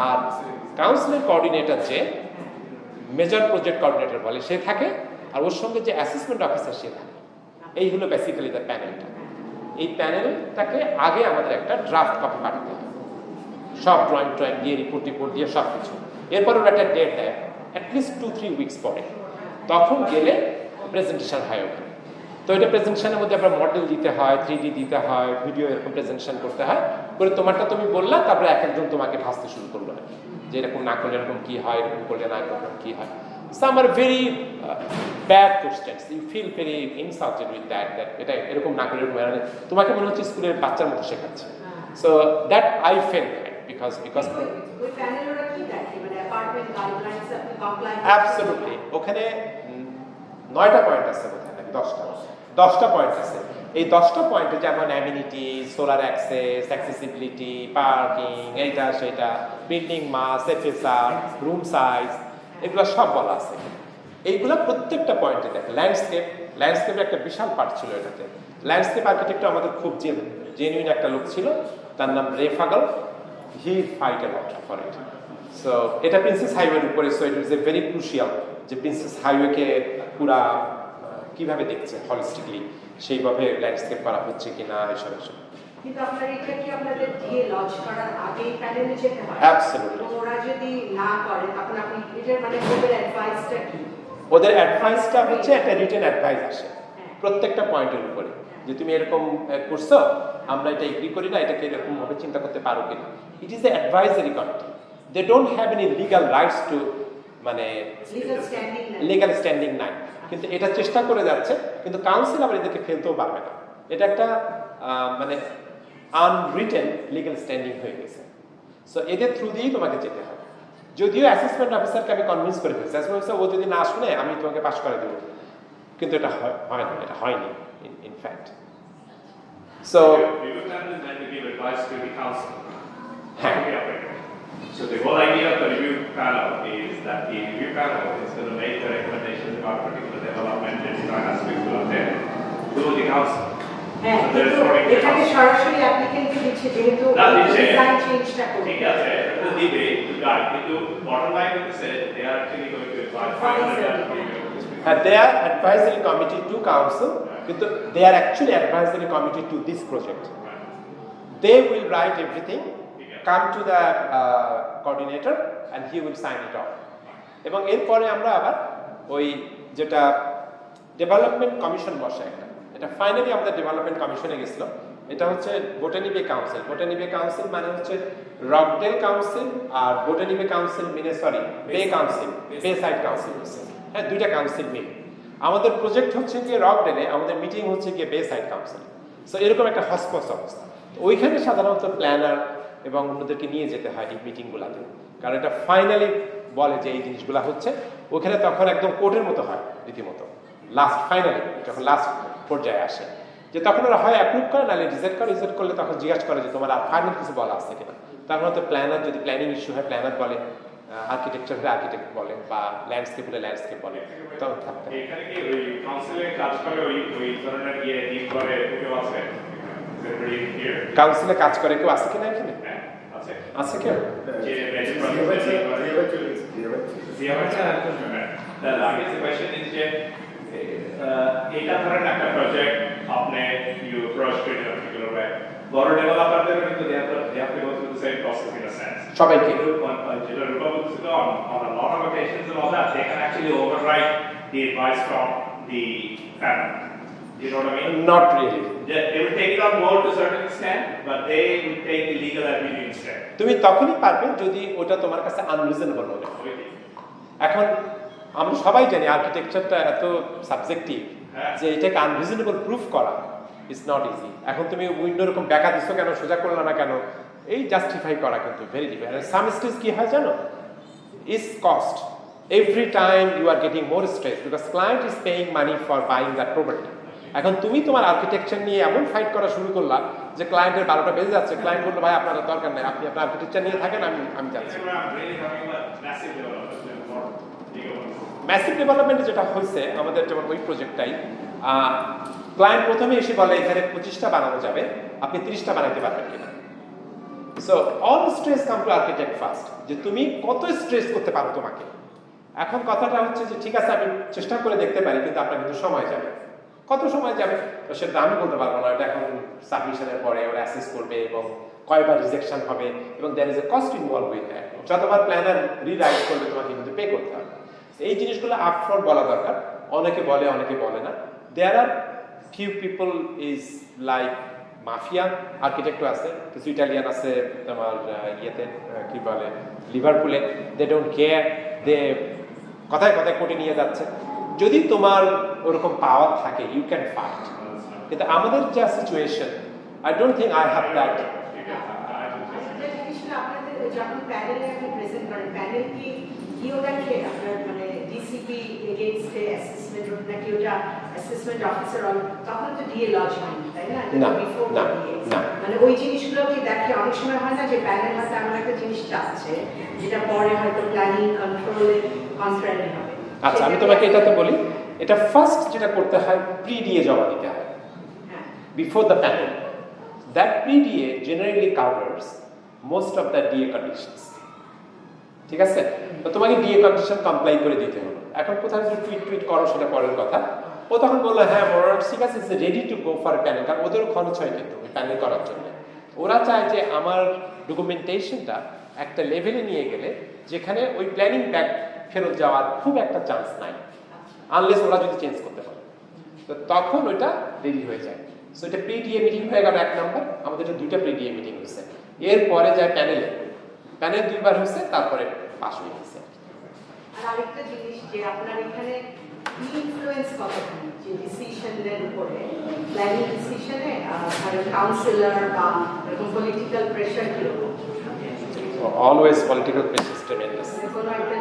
Speaker 1: আর কাউন্সিলের কোঅর্ডিনেটর যে মেজর প্রজেক্ট কোঅর্ডিনেটর বলে, সে থাকে আর ওর সঙ্গে যে অ্যাসেসমেন্ট অফিসার সে থাকে। এই হলো বেসিক্যালি দ্য প্যানেলটা এই প্যানেলটাকে আগে আমাদের একটা ড্রাফট কপি পাঠাতে হয়। সব ড্রয়িং ট্রয়িং দিয়ে রিপোর্ট টিপোর্ট দিয়ে সব কিছু এরপর ওরা একটা ডেট দেয় অ্যাটলিস্ট টু থ্রি উইকস পরে। তখন গেলে প্রেজেন্টেশন হয় ওখানে। তো এটা প্রেজেন্টেশনের মধ্যে আবার মডেল দিতে হয় থ্রি ডি দিতে হয় ভিডিও এরকম প্রেজেন্টেশন করতে হয়। করে তোমারটা তুমি বললা তারপরে এক একজন তোমাকে ভাসতে শুরু করল। নাকি যে এরকম না করলে এরকম কি হয় এরকম করলে না এরকম কি হয়। Some are very bad questions you feel very insulted with that that এটা এরকম না করে এরকম তোমাকে মনে হচ্ছে স্কুলের বাচ্চার মতো শেখাচ্ছে। So that I fail because because absolutely ওখানে নয়টা পয়েন্ট আছে বোধহয় নাকি? দশটা। দশটা পয়েন্ট আছে। এই দশটা পয়েন্টে যেমন amenity solar access accessibility parking এইটা সেটা building mass FSR room size এগুলো সব বলা আছে। এইগুলো প্রত্যেকটা পয়েন্টে দেখে। ল্যান্ডস্কেপ ল্যান্ডস্কেপের একটা বিশাল পার্ট ছিল এটাতে। ল্যান্ডস্কেপ আর্কিটেক্ট আমাদের খুব জেনুইন একটা লোক ছিল। তার নাম Ray ফাগল he fight lot for it so এটা প্রিন্সেস হাইওয়ের উপরে so it is a very crucial যে প্রিন্সেস হাইওয়েকে পুরা কীভাবে দেখছে হলিস্টিকলি সেইভাবে ল্যান্ডস্কেপ করা হচ্ছে এসব এসব।
Speaker 2: কি না আপনি এটার মানে ওদের অ্যাডভাইসটা
Speaker 1: হচ্ছে একটা রিটেন অ্যাডভাইস আসে
Speaker 2: হ্যাঁ।
Speaker 1: প্রত্যেকটা পয়েন্টের উপরে। যে তুমি এরকম করছ আমরা এটা এগ্রি করি না এটাকে এরকম ভাবে চিন্তা করতে পারো কিনা। It is a advisory committee they don't have any legal rights to মানে
Speaker 2: লিগাল স্ট্যান্ডিং
Speaker 1: নাই। কিন্তু এটা চেষ্টা করে যাচ্ছে কিন্তু কাউন্সিল আবার এদেরকে ফেলতেও পারবে না। এটা একটা মানে আনরিটেন লিগাল স্ট্যান্ডিং হয়ে গেছে। সো এদের থ্রু দিয়েই তোমাকে যেতে হবে। যদিও অ্যাসেসমেন্ট অফিসারকে আমি কনভিন্স করে ফেলছি। অ্যাসেসমেন্ট অফিসার ও যদি না শুনে আমি তোমাকে পাশ করে দেবো। কিন্তু এটা হয় হয় না এটা হয়নি ইনফ্যাক্ট সো. হ্যাঁ.
Speaker 3: So the whole idea of the review panel is that the review panel is going to make the recommendations about particular development and design aspects of there to the council.
Speaker 2: হ্যাঁ
Speaker 3: So there is
Speaker 2: কিন্তু
Speaker 3: already a
Speaker 2: এটাকে
Speaker 3: council.
Speaker 2: সরাসরি অ্যাপ্লিকেন্টকে দিচ্ছে যেহেতু
Speaker 3: না, দিচ্ছে।
Speaker 2: Design চেঞ্জটা করবে
Speaker 3: ঠিক আছে এটা দিবে গাইড কিন্তু বটম লাইন হচ্ছে they are actually going to advise
Speaker 2: Advise
Speaker 3: final
Speaker 2: them.
Speaker 3: review.
Speaker 1: Uh, they are advisory committee to council, কিন্তু they are actually advisory committee to this project. They will write everything, come to the uh, coordinator, and he will sign it off. এবং এরপরে আমরা আবার ওই যেটা development commission বসে একটা এটা ফাইনালি আমাদের ডেভেলপমেন্ট কমিশনে গেছিল। এটা হচ্ছে বোটানিবে কাউন্সিল বোটানিবে কাউন্সিল মানে হচ্ছে রকডেল কাউন্সিল আর Botany Bay council mean sorry Bay council Bayside council হ্যাঁ দুইটা কাউন্সিল মিলে। আমাদের প্রজেক্ট হচ্ছে গিয়ে রকডেলে আমাদের মিটিং হচ্ছে গিয়ে বে সাইড কাউন্সিল সো এরকম একটা হসপস অবস্থা। ওইখানে সাধারণত প্ল্যানার এবং অন্যদেরকে নিয়ে যেতে হয় এই মিটিংগুলোতে। কারণ এটা ফাইনালি বলে যে এই জিনিসগুলো হচ্ছে, ওখানে তখন একদম কোর্টের মতো হয় রীতিমতো। লাস্ট ফাইনালি যখন লাস্ট পর্যায়ে আসে। যে তখন ওরা হয় অ্যাপ্রুভ করে, নাহলে রিজেক্ট করে রিজেক্ট করলে তখন জিজ্ঞাসা করে যে তোমার আর ফাইনাল কিছু বলা আছে কিনা। তখন হয়তো প্ল্যানার যদি প্ল্যানিং ইস্যু হয় প্ল্যানার বলে আর্কিটেকচার হলে আর্কিটেক্ট বলে বা ল্যান্ডস্কেপ হলে ল্যান্ডস্কেপ বলে। তখন থাকতে
Speaker 3: কাউন্সিলে কাজ করে ওই ওই ধরনের ইয়ে ডিল করে কেউ আছে Everybody here?
Speaker 1: কাউন্সিলে কাজ করে কেউ আছে কিনা এখানে
Speaker 3: হ্যাঁ, আছে
Speaker 1: আছে কেউ
Speaker 3: যে ম্যাজিক প্রসেসে ডিল করে জিয়া বাচ্চা The largest question is যে আহ, এটা ধরেন একটা প্রজেক্ট আপনি you approach to it in a particular way বড় ডেভেলপারদের কিন্তু they have to they have to go through the same process in a sense
Speaker 1: সবাইকে
Speaker 3: যেটা রূপা বলছিল on on a lot of occasions and all that they can actually override the advice from the family you know what I mean?
Speaker 1: Not really
Speaker 3: they, will take it on board to a certain extent but they will take the legal avenue instead.
Speaker 1: তুমি তখনই পারবে যদি ওটা তোমার কাছে unreasonable হয়। এখন আমরা সবাই জানি আর্কিটেকচারটা এত সাবজেক্টিভ
Speaker 3: হ্যাঁ।
Speaker 1: যে এটাকে আনরিজনেবল প্রুফ করা ইজ নট ইজি এখন তুমি উইন্ডো এরকম ব্যাকা দিছো কেন সোজা করলে না কেন এই জাস্টিফাই করা কিন্তু ভেরি ডিফিকাল্ট সাম স্টেজ কি হয় জানো? Is cost every time you are getting more stress because client is paying money for buying that property এখন তুমি তোমার আর্কিটেকচার নিয়ে এমন ফাইট করা শুরু করলা যে ক্লায়েন্টের বারোটা বেজে যাচ্ছে। ক্লায়েন্ট বলল ভাই আপনার দরকার নেই। আপনি আপনার আর্কিটেকচার নিয়ে থাকেন আমি আমি যাচ্ছি. ম্যাসিভ ডেভেলপমেন্টে যেটা হয়েছে আমাদের যেমন ওই প্রজেক্টটাই ক্লায়েন্ট প্রথমে এসে বলে এখানে পঁচিশটা বানানো যাবে। আপনি তিরিশটা বানাইতে পারবেন কিনা? So all stress come to architect first যে তুমি কত স্ট্রেস করতে পারো তোমাকে। এখন কথাটা হচ্ছে যে ঠিক আছে আমি চেষ্টা করে দেখতে পারি কিন্তু আপনার কিন্তু সময় যাবে। কত সময় যাবে? তো সেটা আমি বলতে পারব না, এটা এখন সাবমিশনের পরে ওরা অ্যাসেস করবে এবং কয়বার রিজেকশন হবে এবং there is a cost involve with that যতবার প্ল্যানার রিরাইট করবে, তোমাকে কিন্তু পে করতে হবে। এই জিনিসগুলো আপফ্রন্ট বলা দরকার। অনেকে বলে অনেকে বলে না। There are few people is like mafia আর্কিটেক্টও আছে। কিছু ইটালিয়ান আছে, তোমার ইয়েতে কি বলে, লিভারপুলে। দে ডোন্ট কেয়ার দে কথায় কথায় কোর্টে নিয়ে যাচ্ছে। যদি তোমার ওরকম পাওয়ার থাকে ইউ ক্যান ফাইট কিন্তু আমাদের যা situation I don't think I have that
Speaker 2: যে জিনিসটা আপনাদের যখন প্যানেলে আপনি প্রেজেন্ট করেন প্যানেল কি কি ওটা আপনার মানে ডিসিপি এগেইনস্টে অ্যাসেসমেন্ট নাকি ওটা অ্যাসেসমেন্ট অফিসার তখন তো ডিএ লজ হয়নি তাই না
Speaker 1: না, না,
Speaker 2: মানে ওই জিনিসগুলো কি দেখে অনেক সময় হয় না যে প্যানেল হয়তো এমন একটা জিনিস চাচ্ছে যেটা পরে হয়তো প্ল্যানিং কন্ট্রোলে কনফারেন্ট হবে।
Speaker 1: আচ্ছা আমি তোমাকে এটাতে বলি, এটা ফার্স্ট যেটা করতে হয় প্রি ডিএ জমা দিতে হয়।
Speaker 2: হ্যাঁ
Speaker 1: before the panel. That pre-DA generally covers most of the DA conditions. ঠিক আছে? তো তোমাকে ডিএ কন্ডিশন কমপ্লাই করে দিতে হলো এখন কোথাও যদি টুইট টুইট করো, সেটা পরের কথা। ও তখন বলল হ্যাঁ মোরাল ঠিক আছে it's ready to go for panel কারণ ওদেরও খরচ হয় কিন্তু প্যানেল করার জন্য। ওরা চায় যে আমার ডকুমেন্টেশনটা একটা লেভেলে নিয়ে গেলে, যেখানে ওই প্ল্যানিং ব্যাক ফেরত যাওয়ার খুব একটা চান্স নাই। আনলেস ওরা যদি চেঞ্জ করতে পারে। তো তখন ওইটা রেডি হয়ে যায়। সো এটা প্রি ডিএ মিটিং হয়ে গেল এক নম্বর আমাদের দুইটা প্রি ডিএ মিটিং হয়েছে। এরপরে যায় প্যানেলে প্যানেল দুইবার হয়েছে তারপরে পাস হয়ে গেছে।
Speaker 2: আর আরেকটা জিনিস যে আপনার এখানে ইনফ্লুয়েন্স কতখানি? যে ডিসিশনের উপরে প্ল্যানিং ডিসিশনে ধরেন কাউন্সিলর বা এরকম পলিটিক্যাল প্রেশার কীরকম?
Speaker 1: অলওয়েজ পলিটিক্যাল প্রেসার ট্রেমেন্ডাস
Speaker 2: কোনো একটা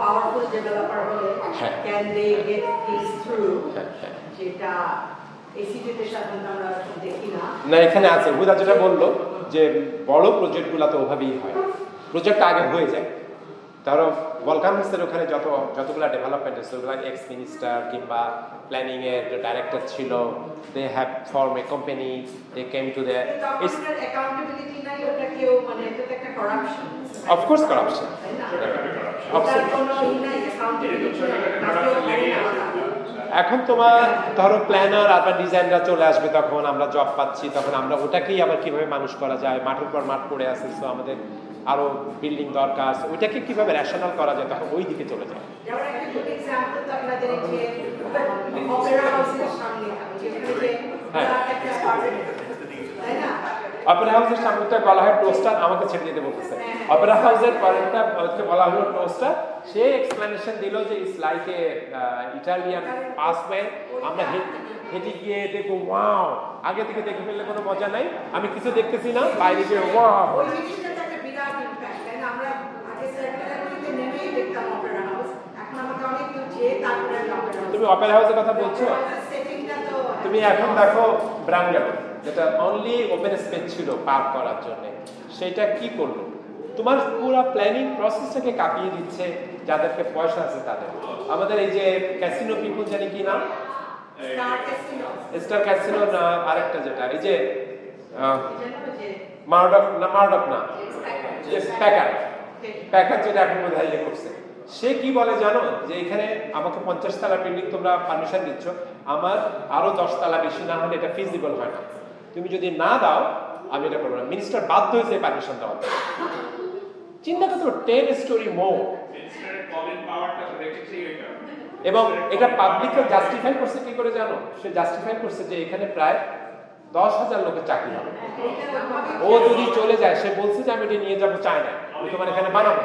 Speaker 2: পাওয়ারফুল ডেভেলপার হলে
Speaker 1: হ্যাঁ।
Speaker 2: Can they get things through
Speaker 1: হ্যাঁ, হ্যাঁ।
Speaker 2: যেটা না।
Speaker 1: এখানে আছে। হুদা যেটা বলল যে বড় প্রজেক্টগুলো তো ওভাবেই হয়। প্রজেক্ট আগে হয়ে যায়। ধরো বলকান হাউসের ওখানে যত যতগুলো ডেভেলপমেন্ট আছে ওগুলো এক্স মিনিস্টার কিংবা প্ল্যানিং এর ডাইরেক্টর ছিল they have form a company they came to the
Speaker 2: মানে তো একটা করাপশন
Speaker 1: এখন তোমার ধরো প্ল্যানার আবার ডিজাইনরা চলে আসবে, তখন আমরা জব পাচ্ছি, তখন আমরা ওটাকেই আবার কীভাবে মানুষ করা যায়? মাঠের পর মাঠ পড়ে আছে তো আমাদের আরও বিল্ডিং দরকার ওইটাকে কীভাবে রেশনাল করা যায়, তখন ওই দিকে চলে যায়। হ্যাঁ। অপেরা হাউসের সামনেটা বলা হয় টোস্টার আমাকে ছেড়ে দিতে বলতেছে। অপেরা হাউসের পরেরটা হচ্ছে বলা হলো টোস্টার সে এক্সপ্লেনেশন দিল যে it's like a Italian passway আমরা হেঁটে গিয়ে দেখব ওয়াও আগে থেকে দেখে ফেললে কোনো মজা নাই। আমি কিছু দেখতেছি না বাইরে গিয়ে ওয়াও তুমি অপেরা হাউসের কথা বলছো? তুমি এখন দেখো ব্রাঙ্গাল যেটা অনলি ওপেন স্পেস ছিল পার করার জন্য। সেটা কি করল? তোমার পুরো প্ল্যানিং প্রসেসটাকে কাঁপিয়ে দিচ্ছে যাদেরকে পয়সা আছে তাদের। আমাদের এই যে ক্যাসিনো পিপুল জানি কি নাম?
Speaker 2: স্টার ক্যাসিনো
Speaker 1: না আরেকটা যেটা এই যে মার্ডক না মার্ডক না। প্যাকার প্যাকার যেটা এখন বোধ ইয়ে করছে। সে কি বলে জানো? যে এখানে আমাকে পঞ্চাশ তালা বিল্ডিং তোমরা পারমিশন দিচ্ছ। আমার আরও দশ তালা বেশি না হলে এটা ফিজিবল হয় না। তুমি যদি না দাও আমি এটা করব না। মিনিস্টার বাধ্য হয়েছে পারমিশন দেওয়ার চিন্তা করতে টেন স্টোরি মো এবং এটা পাবলিককে জাস্টিফাই করছে কি করে জানো? সে জাস্টিফাই করছে যে এখানে প্রায় দশ হাজার লোকের চাকরি হবে। ও যদি চলে যায় সে বলছে যে আমি এটা নিয়ে যাব চায়না আমি তোমার এখানে বানাবো।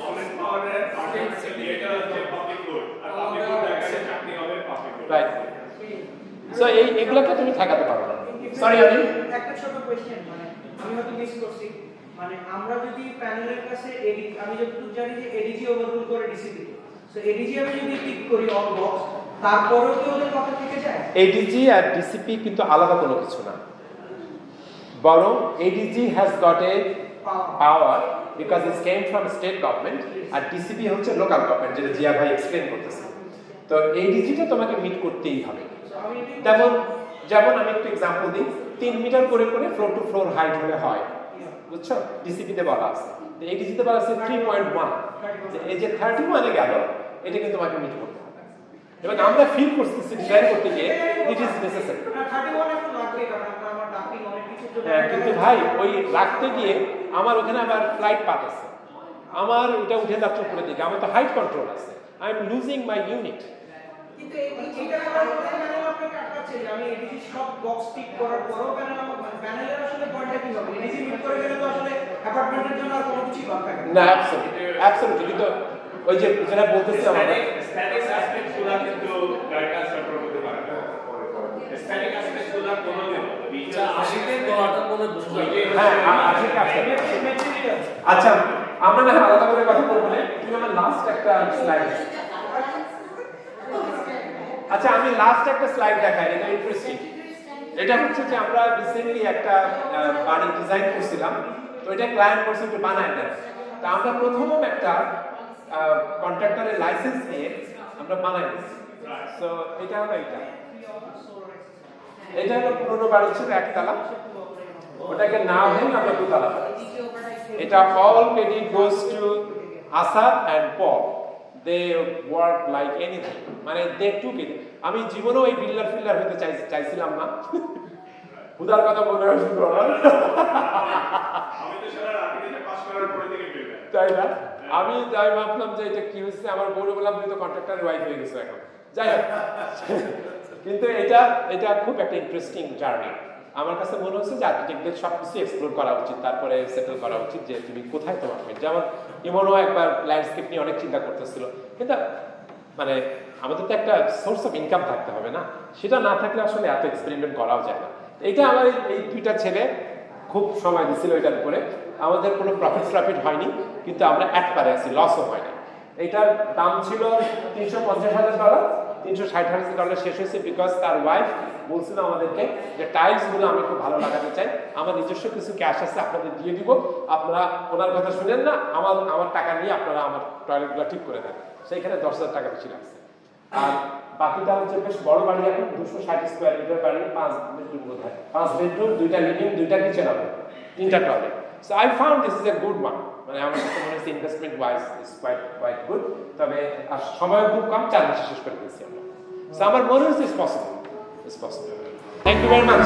Speaker 3: Public public public
Speaker 1: right so এই এগুলোকে তুমি ঠেকাতে পারো না। সরি আমি
Speaker 4: একটা ছোট কোয়েশ্চেন মানে আমি হয়তো মিস করছি। মানে আমরা যদি প্যানেলের কাছে এডি আমি যতটুকু জানি যে এডিজি ওভাররুল করে ডিসিপি সো এডিজি আমি যদি টিক করি অল বক্স তারপরেও কি ওদের কথা থেকে যায়?
Speaker 1: এডিজি আর ডিসিপি কিন্তু আলাদা কোনো কিছু না। বরং ADG has got a power because it's came from state government R DCP হচ্ছে লোকাল গভর্নমেন্ট যেটা জিয়া ভাই এক্সপ্লেন করতেছে। তো এডিজিটা তোমাকে মিট করতেই হবে।
Speaker 4: এটাই-
Speaker 1: যেমন আমি একটু এক্সাম্পল দিই তিন মিটার করে করে ফ্লোর টু ফ্লোর হাইট হলে হয়। বুঝছ? ডিসিপিতে বলা আছে। এডিজিতে বলা আছে থ্রি পয়েন্ট ওয়ান এই যে থার্টি ওয়ানে গেল এটা কিন্তু তোমাকে মিট করতে হবে। এবং আমরা ফিল করতেছি ডিজাইন করতে গিয়ে ইট ইজ নেসেসারি
Speaker 4: না 31 এখন লাগবে কারণ আপনার আমার ডাকিং অনেক কিছু তো
Speaker 1: হ্যাঁ কিন্তু ভাই ওই রাখতে গিয়ে আমার ওখানে আবার ফ্লাইট পাথ আছে। আমার ওটা উঠে যাচ্ছে উপরে দিকে আমার তো হাইট কন্ট্রোল আছে। I am losing my unit
Speaker 4: কিন্তু এই এটা করার পরে প্যানেল আপনাকে আটকাচ্ছে যে আমি এডিজি সব বক্স টিক করার পরেও প্যানেল আমার প্যানেলের আসলে পয়েন্টটা কি হবে? এডিজি মিট করে গেলে তো আসলে অ্যাপার্টমেন্টের জন্য আর কোনো কিছুই বাদ থাকে না।
Speaker 1: অ্যাবসলিউটলি অ্যাবসলিউটলি কিন্তু ওই যে যেটা বলতেছি আমরা
Speaker 3: স্ট্যাটিক অ্যাসপেক্টসগুলো কিন্তু গাইডলাইন্স কন্ট্রোল করতে পারে না স্ট্যাটিক অ্যাসপেক্টসগুলো কোনো দিন
Speaker 5: আচ্ছা
Speaker 1: আমরা না আলাদা করে কথা বলব না। তুমি আমার লাস্ট একটা স্লাইড আচ্ছা আমি লাস্ট একটা স্লাইড দেখাই, এটা ইন্টারেস্টিং এটা হচ্ছে যে আমরা রিসেন্টলি একটা বাড়ি ডিজাইন করছিলাম, তো এটা ক্লায়েন্ট বলছে একটু বানায় দেন। তা আমরা প্রথম একটা কন্ট্রাক্টরের লাইসেন্স নিয়ে আমরা বানাই সো এটা হলো এটা। এটা হলো পুরোনো বাড়ি ছিল একতলা। ওটাকে না হয়ে আমরা দুতলা। এটা all credit goes to Asad and Paul. They work like anything. মানে they took it. আমি জীবনেও এই বিল্ডার ফিল্ডার হতে চাই চাইছিলাম না। উদার কথা মনে হয়েছিল তাই না? আমি যাই ভাবলাম যে এটা কি হচ্ছে আমার বউরে বললাম তুই তো কন্ট্রাক্টর ওয়াইফ হয়ে গেছো এখন। যাই হোক। কিন্তু এটা এটা খুব একটা ইন্টারেস্টিং জার্নি আমার কাছে মনে হচ্ছে যে আর্কিটেক্টদের সব কিছু এক্সপ্লোর করা উচিত, তারপরে সেটেল করা উচিত যে তুমি কোথায় তোমার। যেমন ইমনও একবার ল্যান্ডস্কেপ নিয়ে অনেক চিন্তা করতেছিল। কিন্তু মানে আমাদের তো একটা সোর্স অফ ইনকাম থাকতে হবে না? সেটা না থাকলে আসলে এত এক্সপেরিমেন্ট করাও যায় না। এইটা আমার এই- দুইটা ছেলে খুব সময় দিছিল এটার উপরে। আমাদের কোনো প্রফিট প্রফিট হয়নি, কিন্তু আমরা এক পারে আছি লসও হয়নি। এটার দাম ছিল তিনশো পঞ্চাশ হাজার ডলার তিনশো ষাট হাজার ডলার শেষ হয়েছে বিকজ তার ওয়াইফ বলছিল আমাদেরকে যে টাইলসগুলো আমি খুব ভালো লাগাতে চাই। আমার নিজস্ব কিছু ক্যাশ আছে, আপনাদের দিয়ে দিব। আপনারা ওনার কথা শুনেন না, আমার আমার টাকা নিয়ে আপনারা আমার টয়লেটগুলো ঠিক করে দেন। সেইখানে দশ হাজার টাকা বেশি লাগছে। আর বাকিটা হচ্ছে বেশ বড় বাড়ি এখন, দুশো ষাট স্কোয়ার মিটার বাড়ি, পাঁচ বেডরুম বোধ হয় পাঁচ বেডরুম দুইটা লিভিং দুইটা কিচেন হবে, তিনটা toilet so I found this is a good one মানে আমার কাছে মনে হচ্ছে investment wise is quite quite good তবে আর সময় খুব কম চার মাসে শেষ করে দিয়েছি আমরা। সো আমার মনে হচ্ছে is possible is possible thank you very much